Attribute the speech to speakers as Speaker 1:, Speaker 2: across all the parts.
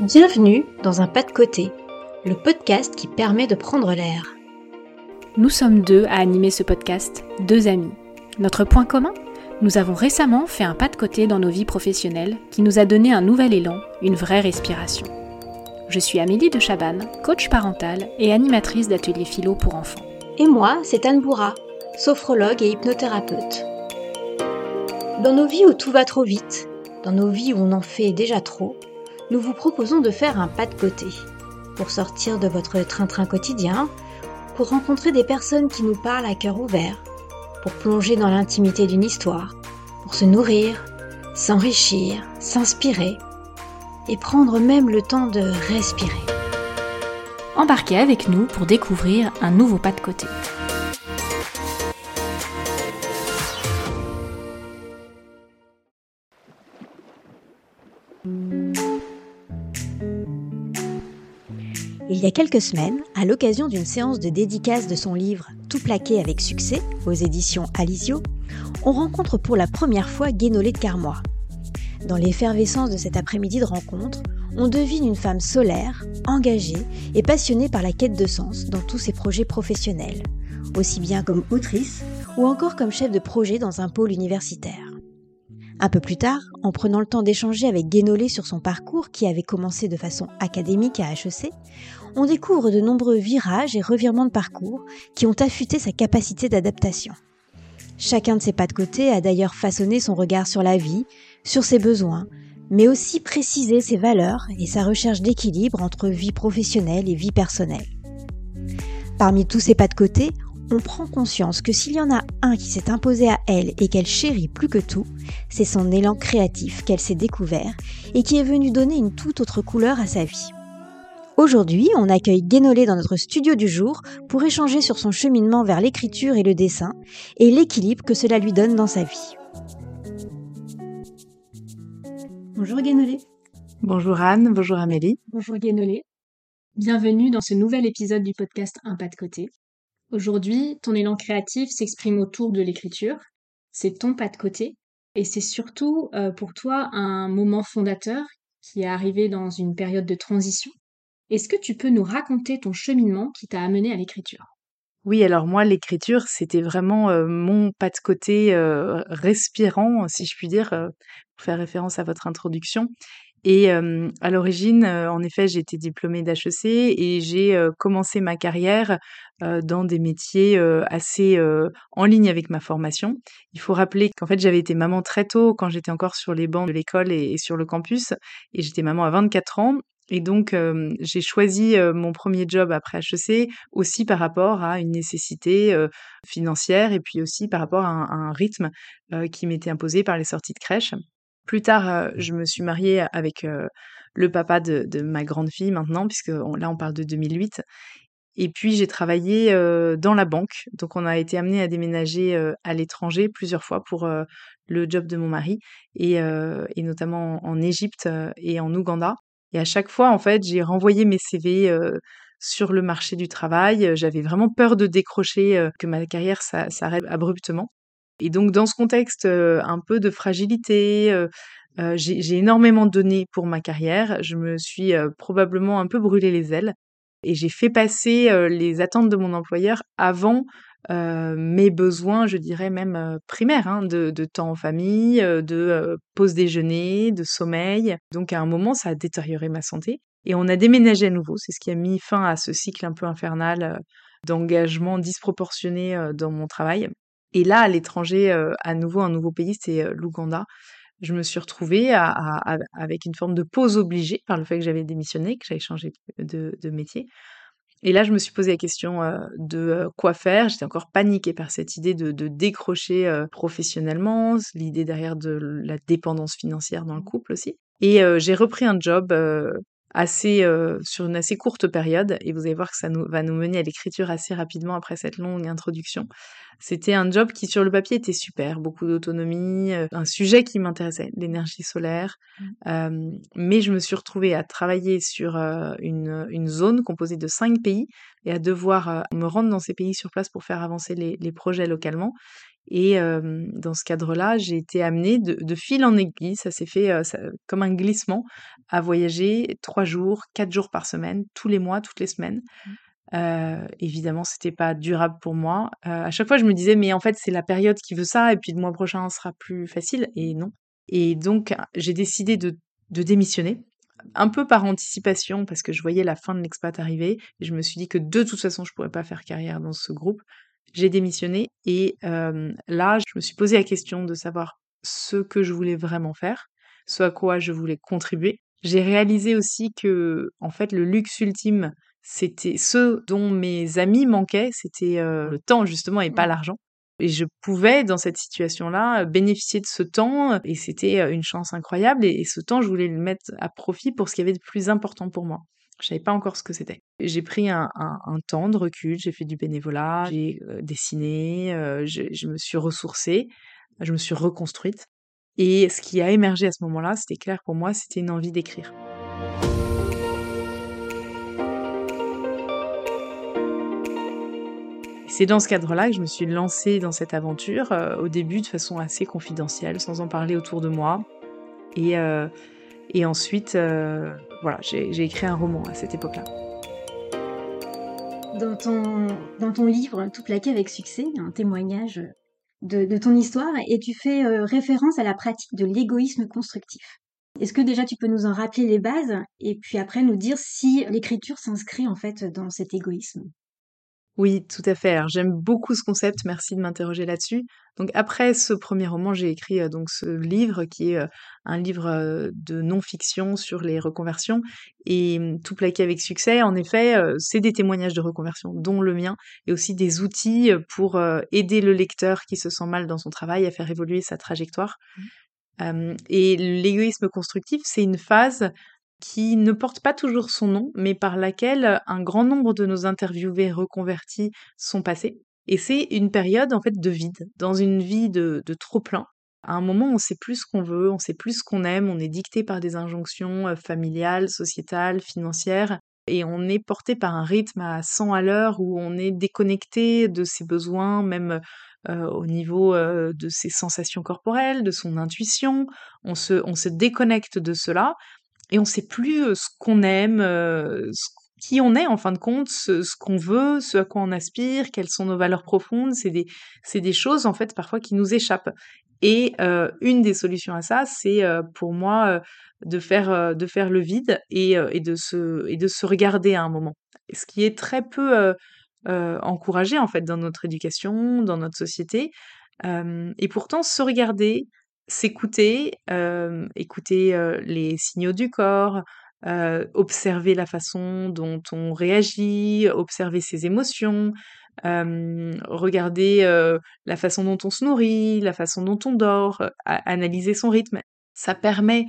Speaker 1: Bienvenue dans un pas de côté, le podcast qui permet de prendre l'air.
Speaker 2: Nous sommes deux à animer ce podcast, deux amis. Notre point commun Nous avons récemment fait un pas de côté dans nos vies professionnelles qui nous a donné un nouvel élan, une vraie respiration. Je suis Amélie de Chabanne, coach parentale et animatrice d'ateliers philo pour enfants.
Speaker 1: Et moi, c'est Anne Bourra, sophrologue et hypnothérapeute. Dans nos vies où tout va trop vite, dans nos vies où on en fait déjà trop, nous vous proposons de faire un pas de côté pour sortir de votre train-train quotidien, pour rencontrer des personnes qui nous parlent à cœur ouvert, pour plonger dans l'intimité d'une histoire, pour se nourrir, s'enrichir, s'inspirer et prendre même le temps de respirer.
Speaker 2: Embarquez avec nous pour découvrir un nouveau pas de côté.
Speaker 1: Y a quelques semaines, à l'occasion d'une séance de dédicace de son livre Tout plaqué avec succès aux éditions Alizio, on rencontre pour la première fois Guénolé de Carmois. Dans l'effervescence de cet après-midi de rencontre, on devine une femme solaire, engagée et passionnée par la quête de sens dans tous ses projets professionnels, aussi bien comme autrice ou encore comme chef de projet dans un pôle universitaire. Un peu plus tard, en prenant le temps d'échanger avec Guénolé sur son parcours qui avait commencé de façon académique à HEC, on découvre de nombreux virages et revirements de parcours qui ont affûté sa capacité d'adaptation. Chacun de ses pas de côté a d'ailleurs façonné son regard sur la vie, sur ses besoins, mais aussi précisé ses valeurs et sa recherche d'équilibre entre vie professionnelle et vie personnelle. Parmi tous ces pas de côté, on prend conscience que s'il y en a un qui s'est imposé à elle et qu'elle chérit plus que tout, c'est son élan créatif qu'elle s'est découvert et qui est venu donner une toute autre couleur à sa vie. Aujourd'hui, on accueille Guénolé dans notre studio du jour pour échanger sur son cheminement vers l'écriture et le dessin et l'équilibre que cela lui donne dans sa vie. Bonjour Guénolé.
Speaker 3: Bonjour Anne, bonjour Amélie.
Speaker 2: Bonjour Guénolé. Bienvenue dans ce nouvel épisode du podcast Un pas de côté. Aujourd'hui, ton élan créatif s'exprime autour de l'écriture. C'est ton pas de côté. Et c'est surtout euh, pour toi un moment fondateur qui est arrivé dans une période de transition. Est-ce que tu peux nous raconter ton cheminement qui t'a amené à l'écriture?
Speaker 3: Oui, alors moi, l'écriture, c'était vraiment euh, mon pas de côté euh, respirant, si je puis dire, pour faire référence à votre introduction. Et à l'origine, en effet, j'ai été diplômée d'HEC et j'ai commencé ma carrière dans des métiers assez en ligne avec ma formation. Il faut rappeler qu'en fait, j'avais été maman très tôt quand j'étais encore sur les bancs de l'école et, sur le campus et j'étais maman à 24 ans. Et donc, j'ai choisi mon premier job après HEC aussi par rapport à une nécessité financière et puis aussi par rapport à un rythme qui m'était imposé par les sorties de crèche. Plus tard, euh, je me suis mariée avec euh, le papa de, ma grande fille maintenant, puisque là on parle de 2008. Et puis j'ai travaillé euh, dans la banque, donc on a été amené à déménager à l'étranger plusieurs fois pour le job de mon mari, et notamment en Égypte et en Ouganda. Et à chaque fois, en fait, j'ai renvoyé mes CV sur le marché du travail. J'avais vraiment peur de décrocher, que ma carrière s'arrête abruptement. Et donc dans ce contexte un peu de fragilité, j'ai énormément donné pour ma carrière. Je me suis probablement un peu brûlé les ailes et j'ai fait passer les attentes de mon employeur avant mes besoins, je dirais même primaires, hein, de, temps en famille, de pause déjeuner, de sommeil. Donc à un moment, ça a détérioré ma santé. Et on a déménagé à nouveau. C'est ce qui a mis fin à ce cycle un peu infernal d'engagement disproportionné dans mon travail. Et là, à l'étranger, à nouveau, un nouveau pays, c'est l'Ouganda. Je me suis retrouvée avec une forme de pause obligée par le fait que j'avais démissionné, que j'avais changé de, métier. Et là, je me suis posé la question de quoi faire. J'étais encore paniquée par cette idée de, décrocher professionnellement, l'idée derrière de la dépendance financière dans le couple aussi. Et j'ai repris un job assez sur une assez courte période et vous allez voir que ça nous, va nous mener à l'écriture assez rapidement après cette longue introduction. C'était un job qui sur le papier était super, beaucoup d'autonomie, un sujet qui m'intéressait, l'énergie solaire, mmh. mais je me suis retrouvée à travailler sur une, une, zone composée de cinq pays et à devoir me rendre dans ces pays sur place pour faire avancer les, les projets localement. Et dans ce cadre-là, j'ai été amenée de, fil en aiguille, ça s'est fait comme un glissement, à voyager trois jours, quatre jours par semaine, tous les mois, toutes les semaines. Mmh. évidemment, c'était pas durable pour moi. à chaque fois, je me disais, mais en fait, c'est la période qui veut ça, et puis le mois prochain sera plus facile. Et non. Et donc, j'ai décidé de, de démissionner un peu par anticipation parce que je voyais la fin de l'expat arriver et je me suis dit que de toute façon je pourrais pas faire carrière dans ce groupe j'ai démissionné et là, je me suis posé la question de savoir ce que je voulais vraiment faire, ce à quoi je voulais contribuer. J'ai réalisé aussi que, en fait, le luxe ultime, c'était ce dont mes amis manquaient, c'était le temps justement et pas mmh. l'argent. Et je pouvais, dans cette situation-là, bénéficier de ce temps, et c'était une chance incroyable. Et, ce temps, je voulais le mettre à profit pour ce qui avait de plus important pour moi. Je savais pas encore ce que c'était. J'ai pris un, temps de recul, j'ai fait du bénévolat, j'ai euh, dessiné, euh, je, me suis ressourcée, je me suis reconstruite. Et ce qui a émergé à ce moment-là, c'était clair pour moi, c'était une envie d'écrire. C'est dans ce cadre-là que je me suis lancée dans cette aventure, euh, au début de façon assez confidentielle, sans en parler autour de moi. Et, et ensuite, euh, voilà, j'ai écrit un roman à cette époque-là.
Speaker 1: Dans ton, dans ton livre, Tout plaqué avec succès, un témoignage de, ton histoire et tu fais euh, référence à la pratique de l'égoïsme constructif. Est-ce que déjà tu peux nous en rappeler les bases et puis après nous dire si l'écriture s'inscrit en fait dans cet égoïsme?
Speaker 3: Oui, tout à fait. Alors j'aime beaucoup ce concept, merci de m'interroger là-dessus. Donc après ce premier roman, j'ai écrit donc ce livre qui est un livre de non-fiction sur les reconversions et mmh, tout plaqué avec succès. En effet, c'est des témoignages de reconversion, dont le mien, et aussi des outils pour aider le lecteur qui se sent mal dans son travail à faire évoluer sa trajectoire. Mmh. et l'égoïsme constructif, c'est une phase qui ne porte pas toujours son nom, mais par laquelle un grand nombre de nos interviewés reconvertis sont passés. Et c'est une période en fait de vide, dans une vie de, trop plein. À un moment, on sait plus ce qu'on veut, on sait plus ce qu'on aime, on est dicté par des injonctions euh, familiales, sociétales, financières, et on est porté par un rythme à 100 à l'heure où on est déconnecté de ses besoins, même euh, au niveau euh, de ses sensations corporelles, de son intuition. On se, on se déconnecte de cela et on sait plus ce qu'on aime, qui on est en fin de compte, ce, qu'on veut, ce à quoi on aspire, quelles sont nos valeurs profondes. C'est des, c'est des choses en fait parfois qui nous échappent. Et une des solutions à ça, c'est pour moi de faire de faire le vide et, et de se et de se regarder à un moment. Ce qui est très peu encouragé en fait dans notre éducation, dans notre société. et pourtant, se regarder, s'écouter, écouter les signaux du corps, observer la façon dont on réagit, observer ses émotions, regarder la façon dont on se nourrit, la façon dont on dort, analyser son rythme. Ça permet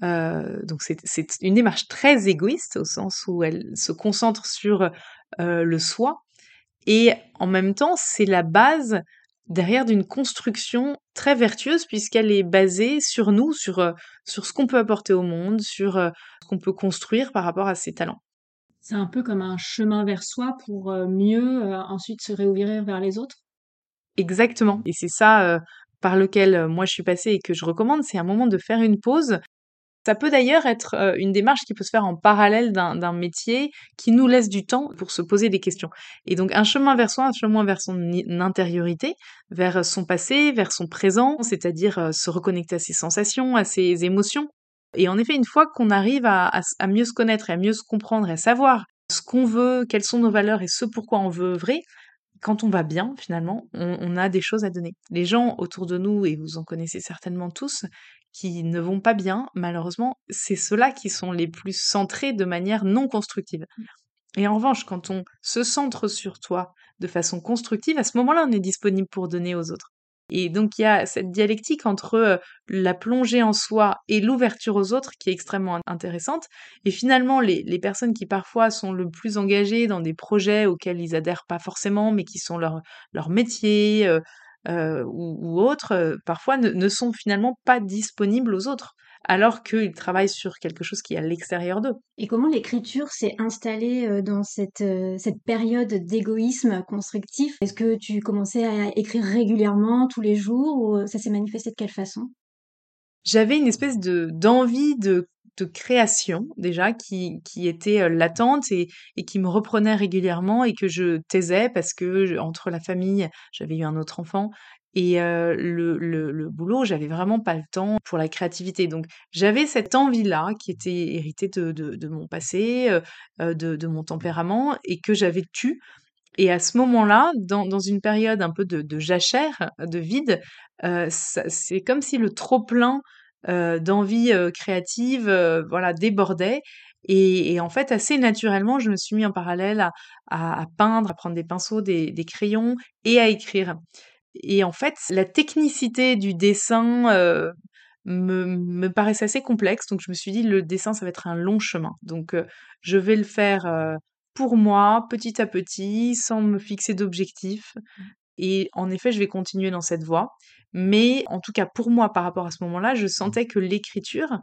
Speaker 3: donc c'est une démarche très égoïste au sens où elle se concentre sur le soi et en même temps c'est la base derrière d'une construction très vertueuse puisqu'elle est basée sur nous, sur, euh, sur ce qu'on peut apporter au monde, sur euh, ce qu'on peut construire par rapport à ses talents.
Speaker 2: C'est un peu comme un chemin vers soi pour euh, mieux ensuite se réouvrir vers les autres?
Speaker 3: Exactement. Et c'est ça par lequel moi je suis passée et que je recommande, c'est un moment de faire une pause ça peut d'ailleurs être une démarche qui peut se faire en parallèle d'un métier qui nous laisse du temps pour se poser des questions. Et donc un chemin vers soi, un chemin vers son intériorité, vers son passé, vers son présent, c'est-à-dire se reconnecter à ses sensations, à ses émotions. Et en effet, une fois qu'on arrive à, mieux se connaître et à mieux se comprendre et à savoir ce qu'on veut, quelles sont nos valeurs et ce pourquoi on veut œuvrer, quand on va bien, finalement, on, a des choses à donner. Les gens autour de nous, et vous en connaissez certainement tous, qui ne vont pas bien, malheureusement, c'est ceux-là qui sont les plus centrés de manière non constructive. Mmh. Et en revanche, quand on se centre sur toi de façon constructive, à ce moment-là, on est disponible pour donner aux autres. Et donc il y a cette dialectique entre euh, la plongée en soi et l'ouverture aux autres qui est extrêmement intéressante. Et finalement, les, personnes qui parfois sont le plus engagées dans des projets auxquels ils adhèrent pas forcément, mais qui sont leur, leur métier, euh, ou, autres, parfois ne, sont finalement pas disponibles aux autres alors qu'ils travaillent sur quelque chose qui est à l'extérieur d'eux.
Speaker 1: Et comment l'écriture s'est installée dans cette, cette période d'égoïsme constructif? Est-ce que tu commençais à écrire régulièrement, tous les jours, ou ça s'est manifesté de quelle façon?
Speaker 3: J'avais une espèce de d'envie de de création déjà qui, qui était latente et, et, qui me reprenait régulièrement et que je taisais parce que entre la famille, j'avais eu un autre enfant et le, le, boulot, j'avais vraiment pas le temps pour la créativité. Donc j'avais cette envie-là qui était héritée de, de, mon passé, de, de, mon tempérament et que j'avais tu. Et à ce moment-là, dans, dans, une période un peu de, jachère, de vide, c'est comme si le trop-plein d'envie créative, voilà, débordait. Et, en fait, assez naturellement, je me suis mis en parallèle à, à, peindre, à prendre des pinceaux, des, des, crayons et à écrire. Et en fait, la technicité du dessin me, me, paraissait assez complexe, donc je me suis dit, le dessin, ça va être un long chemin. Donc, je vais le faire pour moi, petit à petit, sans me fixer d'objectifs. Mmh. Et en effet, je vais continuer dans cette voie. Mais en tout cas, pour moi, par rapport à ce moment-là, je sentais que l'écriture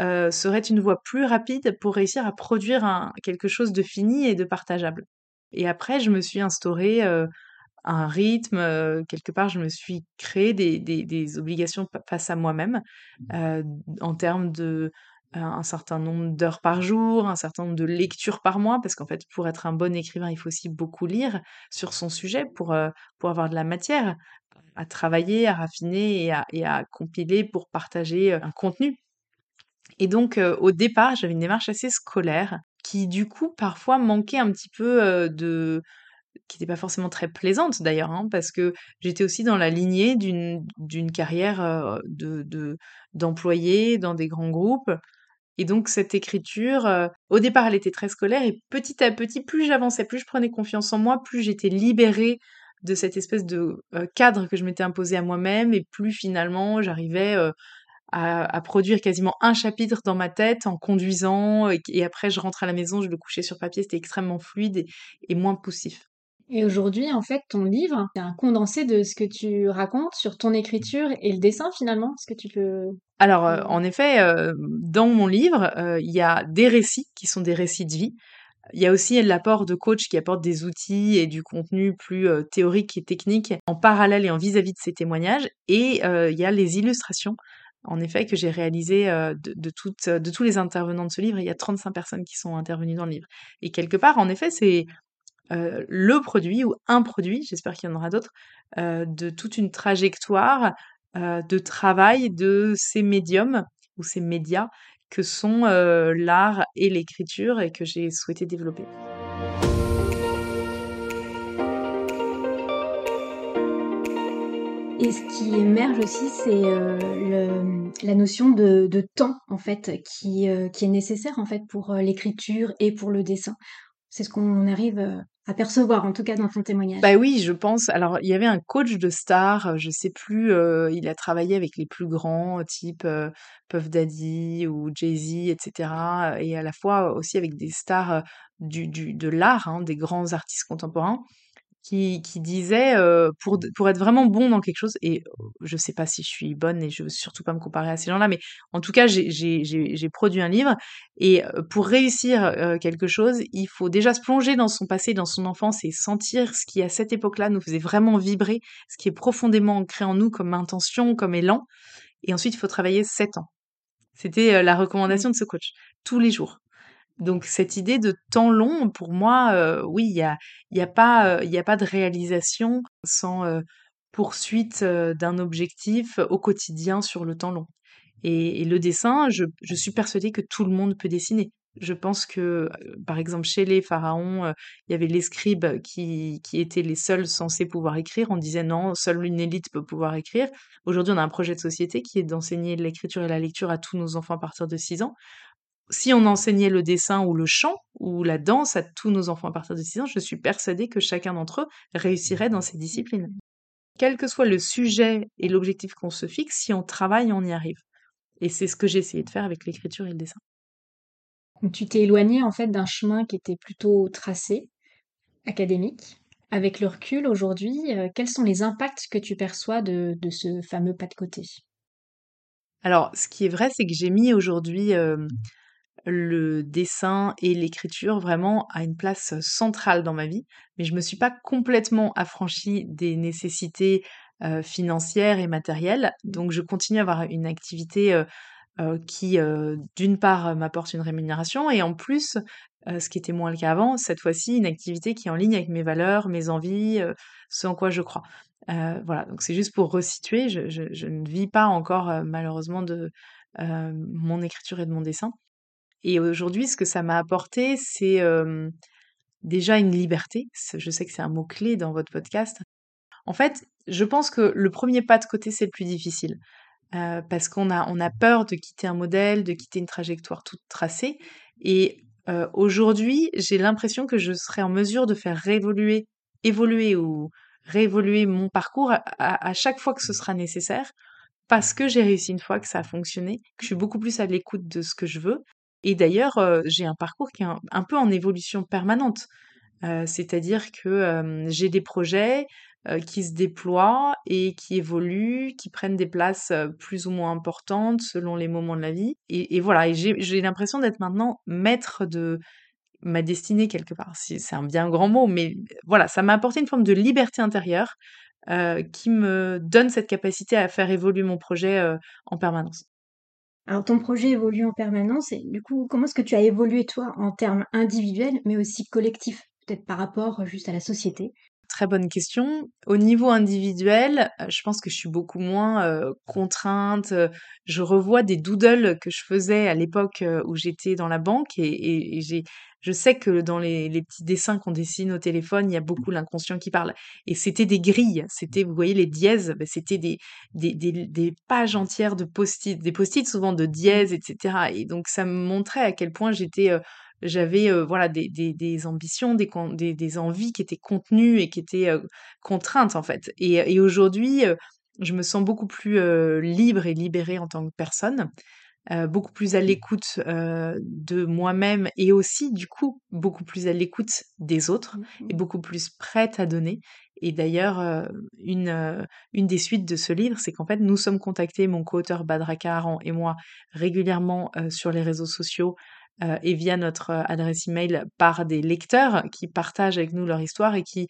Speaker 3: euh, serait une voie plus rapide pour réussir à produire un, quelque chose de fini et de partageable. Et après, je me suis instauré euh, un rythme, euh, quelque part, je me suis créé des, des, des obligations face à moi-même mmh. en termes de un certain nombre d'heures par jour, un certain nombre de lectures par mois, parce qu'en fait, pour être un bon écrivain, il faut aussi beaucoup lire sur son sujet pour, pour avoir de la matière à travailler, à raffiner et à, compiler pour partager un contenu. Et donc, au départ, j'avais une démarche assez scolaire qui, du coup, parfois manquait un petit peu de qui n'était pas forcément très plaisante d'ailleurs, hein, parce que j'étais aussi dans la lignée d'une carrière de d'employé dans des grands groupes. Et donc cette écriture, au départ, elle était très scolaire et petit à petit, plus j'avançais, plus je prenais confiance en moi, plus j'étais libérée de cette espèce de cadre que je m'étais imposé à moi-même et plus finalement j'arrivais à, produire quasiment un chapitre dans ma tête en conduisant et, après je rentre à la maison, je le couchais sur papier, c'était extrêmement fluide et, moins poussif.
Speaker 2: Et aujourd'hui, en fait, ton livre, c'est un condensé de ce que tu racontes sur ton écriture et le dessin finalement. Est-ce que tu peux...
Speaker 3: Alors, en effet, dans mon livre, il y a des récits qui sont des récits de vie. Il y a aussi l'apport de coach qui apporte des outils et du contenu plus théorique et technique en parallèle et en vis-à-vis de ces témoignages. Et il y a les illustrations, en effet, que j'ai réalisées de, de, toutes, de tous les intervenants de ce livre. Il y a 35 personnes qui sont intervenues dans le livre. Et quelque part, en effet, c'est le produit ou un produit, j'espère qu'il y en aura d'autres, de toute une trajectoire de travail de ces médiums ou ces médias que sont l'art et l'écriture et que j'ai souhaité développer.
Speaker 1: Et ce qui émerge aussi, c'est la notion de, temps, en fait, qui, qui est nécessaire, en fait, pour l'écriture et pour le dessin. C'est ce qu'on arrive à percevoir, en tout cas dans ton témoignage.
Speaker 3: Bah oui, je pense. Alors, il y avait un coach de stars, euh, je sais plus, euh, il a travaillé avec les plus grands, type euh, Puff Daddy ou Jay-Z, etc. Et à la fois aussi avec des stars du, du, de l'art, hein, des grands artistes contemporains qui, qui disait euh, pour, pour être vraiment bon dans quelque chose, et je sais pas si je suis bonne et je veux surtout pas me comparer à ces gens-là, mais en tout cas, j'ai produit un livre, et pour réussir euh, quelque chose, il faut déjà se plonger dans son passé, dans son enfance, et sentir ce qui à cette époque-là nous faisait vraiment vibrer, ce qui est profondément ancré en nous comme intention, comme élan, et ensuite il faut travailler sept ans. C'était la recommandation de ce coach, tous les jours. Donc cette idée de temps long, pour moi, euh, oui, il y a, y a pas, euh, il a pas de réalisation sans euh, poursuite d'un objectif au quotidien sur le temps long. Et, le dessin, je, je, suis persuadée que tout le monde peut dessiner. Je pense que, par exemple, chez les pharaons, il y avait les scribes qui, qui étaient les seuls censés pouvoir écrire. On disait non, seule une élite peut pouvoir écrire. Aujourd'hui, on a un projet de société qui est d'enseigner l'écriture et la lecture à tous nos enfants à partir de 6 ans si on enseignait le dessin ou le chant ou la danse à tous nos enfants à partir de 6 ans, je suis persuadée que chacun d'entre eux réussirait dans ces disciplines. Quel que soit le sujet et l'objectif qu'on se fixe, si on travaille, on y arrive. Et c'est ce que j'ai essayé de faire avec l'écriture et le dessin.
Speaker 2: Tu t'es éloigné en fait d'un chemin qui était plutôt tracé, académique, Avec le recul aujourd'hui, quels sont les impacts que tu perçois de, de ce fameux pas de côté?
Speaker 3: Alors, ce qui est vrai, c'est que j'ai mis aujourd'hui le dessin et l'écriture vraiment à une place centrale dans ma vie, mais je me suis pas complètement affranchie des nécessités financières et matérielles, donc je continue à avoir une activité qui, d'une part, m'apporte une rémunération et en plus, ce qui était moins le cas avant, cette fois-ci, une activité qui est en ligne avec mes valeurs, mes envies, ce en quoi je crois. voilà, donc c'est juste pour resituer, je, je, ne vis pas encore malheureusement de mon écriture et de mon dessin. Et aujourd'hui, ce que ça m'a apporté, c'est déjà une liberté. Je sais que c'est un mot-clé dans votre podcast. En fait, je pense que le premier pas de côté, c'est le plus difficile. parce qu'on a, peur de quitter un modèle, de quitter une trajectoire toute tracée. Et aujourd'hui, j'ai l'impression que je serai en mesure de faire évoluer ou réévoluer mon parcours à, chaque fois que ce sera nécessaire, parce que j'ai réussi une fois que ça a fonctionné, que je suis beaucoup plus à l'écoute de ce que je veux, et d'ailleurs, j'ai un parcours qui est un, peu en évolution permanente. c'est-à-dire que j'ai des projets qui se déploient et qui évoluent, qui prennent des places plus ou moins importantes selon les moments de la vie. Et, voilà, j'ai l'impression d'être maintenant maître de ma destinée quelque part. C'est un bien grand mot, mais voilà, ça m'a apporté une forme de liberté intérieure qui me donne cette capacité à faire évoluer mon projet en permanence.
Speaker 2: Alors ton projet évolue en permanence et du coup, comment est-ce que tu as évolué toi en termes individuels mais aussi collectifs, peut-être par rapport juste à la société?
Speaker 3: Très bonne question. Au niveau individuel, je pense que je suis beaucoup moins contrainte. Je revois des doodles que je faisais à l'époque où j'étais dans la banque et j'ai je sais que dans les, petits dessins qu'on dessine au téléphone, il y a beaucoup l'inconscient qui parle. Et c'était des grilles, c'était, vous voyez, les dièses, ben, c'était des, des, des, pages entières de post-it, des post-it souvent de dièses, etc. Et donc ça me montrait à quel point j'étais, euh, j'avais euh, voilà des, des, des ambitions, des, des, des, envies qui étaient contenues et qui étaient euh, contraintes en fait. Et, et aujourd'hui, je me sens beaucoup plus libre et libérée en tant que personne. Euh, beaucoup plus à l'écoute de moi-même et aussi du coup beaucoup plus à l'écoute des autres mmh et beaucoup plus prête à donner. Et d'ailleurs, une, une des suites de ce livre, c'est qu'en fait, nous sommes contactés, mon co-auteur Badraka Aran et moi, régulièrement sur les réseaux sociaux et via notre adresse email par des lecteurs qui partagent avec nous leur histoire et qui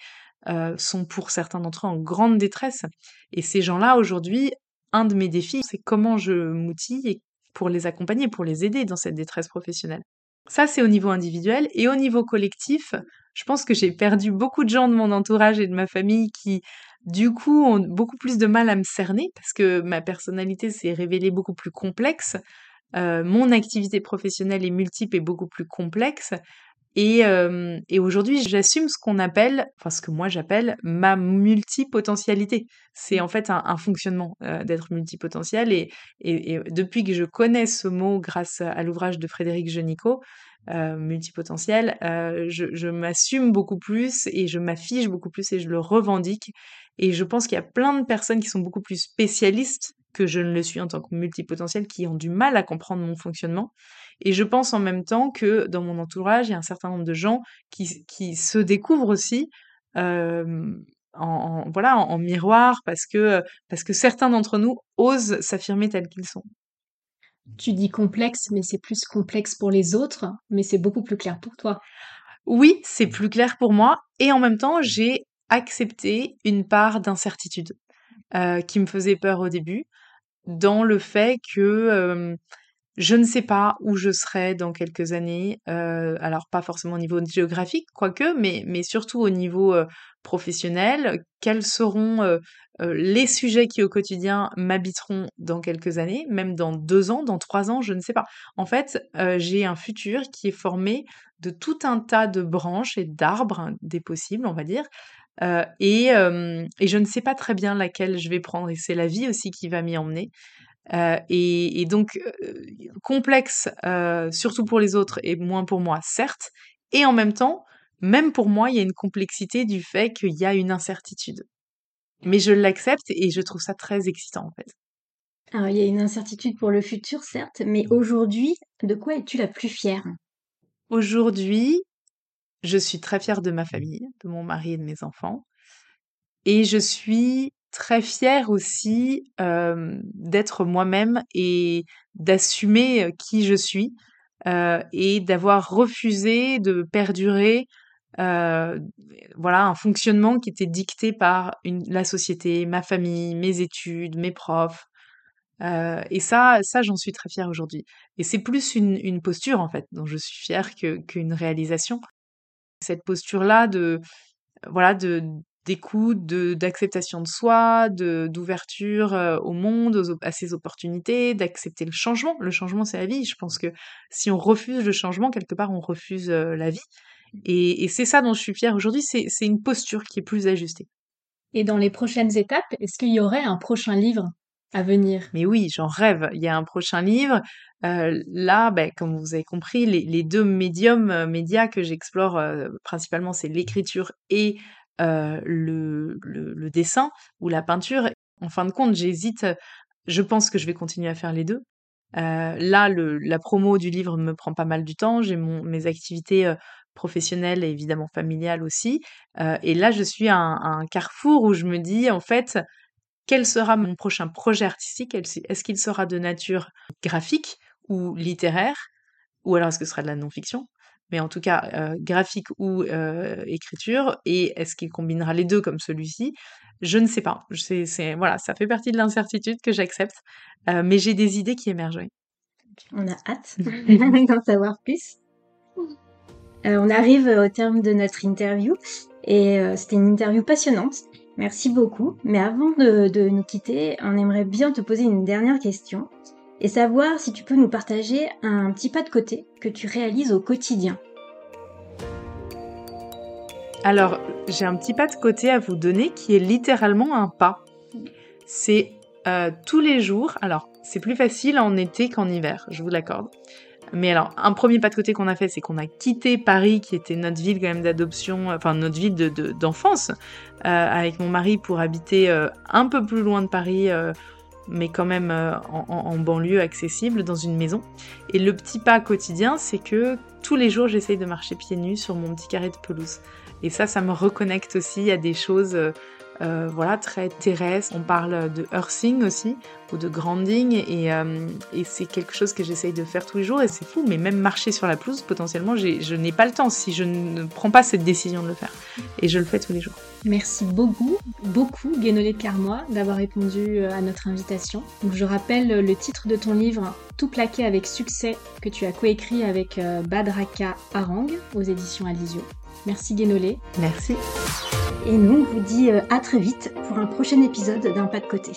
Speaker 3: sont pour certains d'entre eux en grande détresse. Et ces gens-là, aujourd'hui, un de mes défis, c'est comment je m'outille et pour les accompagner, pour les aider dans cette détresse professionnelle. Ça, c'est au niveau individuel. Et au niveau collectif, je pense que j'ai perdu beaucoup de gens de mon entourage et de ma famille qui, du coup, ont beaucoup plus de mal à me cerner parce que ma personnalité s'est révélée beaucoup plus complexe. Euh, mon activité professionnelle est multiple et beaucoup plus complexe. Et, et aujourd'hui, j'assume ce qu'on appelle, enfin ce que moi j'appelle ma multipotentialité. C'est en fait un, fonctionnement d'être multipotentiel. Et, et, depuis que je connais ce mot grâce à l'ouvrage de Frédéric Genico, multipotentiel, je, je m'assume beaucoup plus et je m'affiche beaucoup plus et je le revendique. Et je pense qu'il y a plein de personnes qui sont beaucoup plus spécialistes que je ne le suis en tant que multipotentiel, qui ont du mal à comprendre mon fonctionnement. Et je pense en même temps que dans mon entourage, il y a un certain nombre de gens qui, qui se découvrent aussi euh, en, voilà, en, miroir parce que, parce que certains d'entre nous osent s'affirmer tels qu'ils sont.
Speaker 2: Tu dis complexe, mais c'est plus complexe pour les autres, mais c'est beaucoup plus clair pour toi.
Speaker 3: Oui, c'est plus clair pour moi. Et en même temps, j'ai accepté une part d'incertitude euh, qui me faisait peur au début, dans le fait que je ne sais pas où je serai dans quelques années, euh, alors pas forcément au niveau géographique, quoique, mais, surtout au niveau euh, professionnel. Quels seront euh, les sujets qui au quotidien m'habiteront dans quelques années, même dans deux ans, dans trois ans, je ne sais pas. En fait, j'ai un futur qui est formé de tout un tas de branches et d'arbres, hein, des possibles, on va dire, et, et, je ne sais pas très bien laquelle je vais prendre, et c'est la vie aussi qui va m'y emmener. Euh, et, donc complexe, surtout pour les autres et moins pour moi, certes. Et en même temps, même pour moi, il y a une complexité du fait qu'il y a une incertitude. Mais je l'accepte et je trouve ça très excitant en fait.
Speaker 2: Alors il y a une incertitude pour le futur, certes, mais aujourd'hui, de quoi es-tu la plus fière?
Speaker 3: Aujourd'hui, je suis très fière de ma famille, de mon mari et de mes enfants. Et je suis très fière aussi d'être moi-même et d'assumer qui je suis et d'avoir refusé de perdurer voilà un fonctionnement qui était dicté par la société, ma famille, mes études, mes profs. et ça, ça j'en suis très fière aujourd'hui. Et c'est plus une, une, posture en fait dont je suis fière qu'une réalisation. Cette posture-là de voilà de d'écoute, d'acceptation de soi, d'ouverture au monde, à ses opportunités, d'accepter le changement. Le changement, c'est la vie. Je pense que si on refuse le changement, quelque part, on refuse la vie. Et, et c'est ça dont je suis fière aujourd'hui. C'est une posture qui est plus ajustée.
Speaker 2: Et dans les prochaines étapes, est-ce qu'il y aurait un prochain livre à venir?
Speaker 3: Mais oui, j'en rêve. Il y a un prochain livre. Euh, là, ben, comme vous avez compris, les, les deux médiums médias que j'explore principalement, c'est l'écriture et euh, le, le, dessin ou la peinture. En fin de compte, j'hésite. Je pense que je vais continuer à faire les deux. Euh, là, le, la promo du livre me prend pas mal du temps. J'ai mes activités euh, professionnelles et évidemment familiales aussi. et là, je suis à un, carrefour où je me dis, en fait, quel sera mon prochain projet artistique? Est-ce qu'il sera de nature graphique ou littéraire? Ou alors est-ce que ce sera de la non-fiction? Mais en tout cas euh, graphique ou euh, écriture, et est-ce qu'il combinera les deux comme celui-ci? Je ne sais pas. C'est, c'est, voilà, ça fait partie de l'incertitude que j'accepte, euh, mais j'ai des idées qui émergent.
Speaker 1: On a hâte d'en savoir plus. on arrive au terme de notre interview, et c'était une interview passionnante. Merci beaucoup. Mais avant de, de nous quitter, on aimerait bien te poser une dernière question et savoir si tu peux nous partager un petit pas de côté que tu réalises au quotidien.
Speaker 3: Alors, j'ai un petit pas de côté à vous donner qui est littéralement un pas. C'est euh, tous les jours. Alors, c'est plus facile en été qu'en hiver, je vous l'accorde. Mais alors, un premier pas de côté qu'on a fait, c'est qu'on a quitté Paris, qui était notre ville quand même d'adoption, enfin notre ville d'enfance, de, euh, avec mon mari pour habiter euh, un peu plus loin de Paris, mais quand même euh, en, banlieue accessible, dans une maison. Et le petit pas quotidien, c'est que tous les jours, j'essaye de marcher pieds nus sur mon petit carré de pelouse. Et ça, ça me reconnecte aussi à des choses euh, voilà, très terrestre. On parle de earthing aussi, ou de grounding, et, euh, et c'est quelque chose que j'essaye de faire tous les jours, et c'est fou, mais même marcher sur la pelouse, potentiellement, je n'ai pas le temps si je ne prends pas cette décision de le faire. Et je le fais tous les jours.
Speaker 2: Merci beaucoup, beaucoup, Guénolé de Carmois, d'avoir répondu euh, à notre invitation. Donc, je rappelle le titre de ton livre, Tout plaqué avec succès, que tu as coécrit avec Badraka Arang aux éditions Alizio. Merci Guénolé.
Speaker 3: Merci.
Speaker 1: Et nous, on vous dit euh, à très vite pour un prochain épisode d'un pas de côté.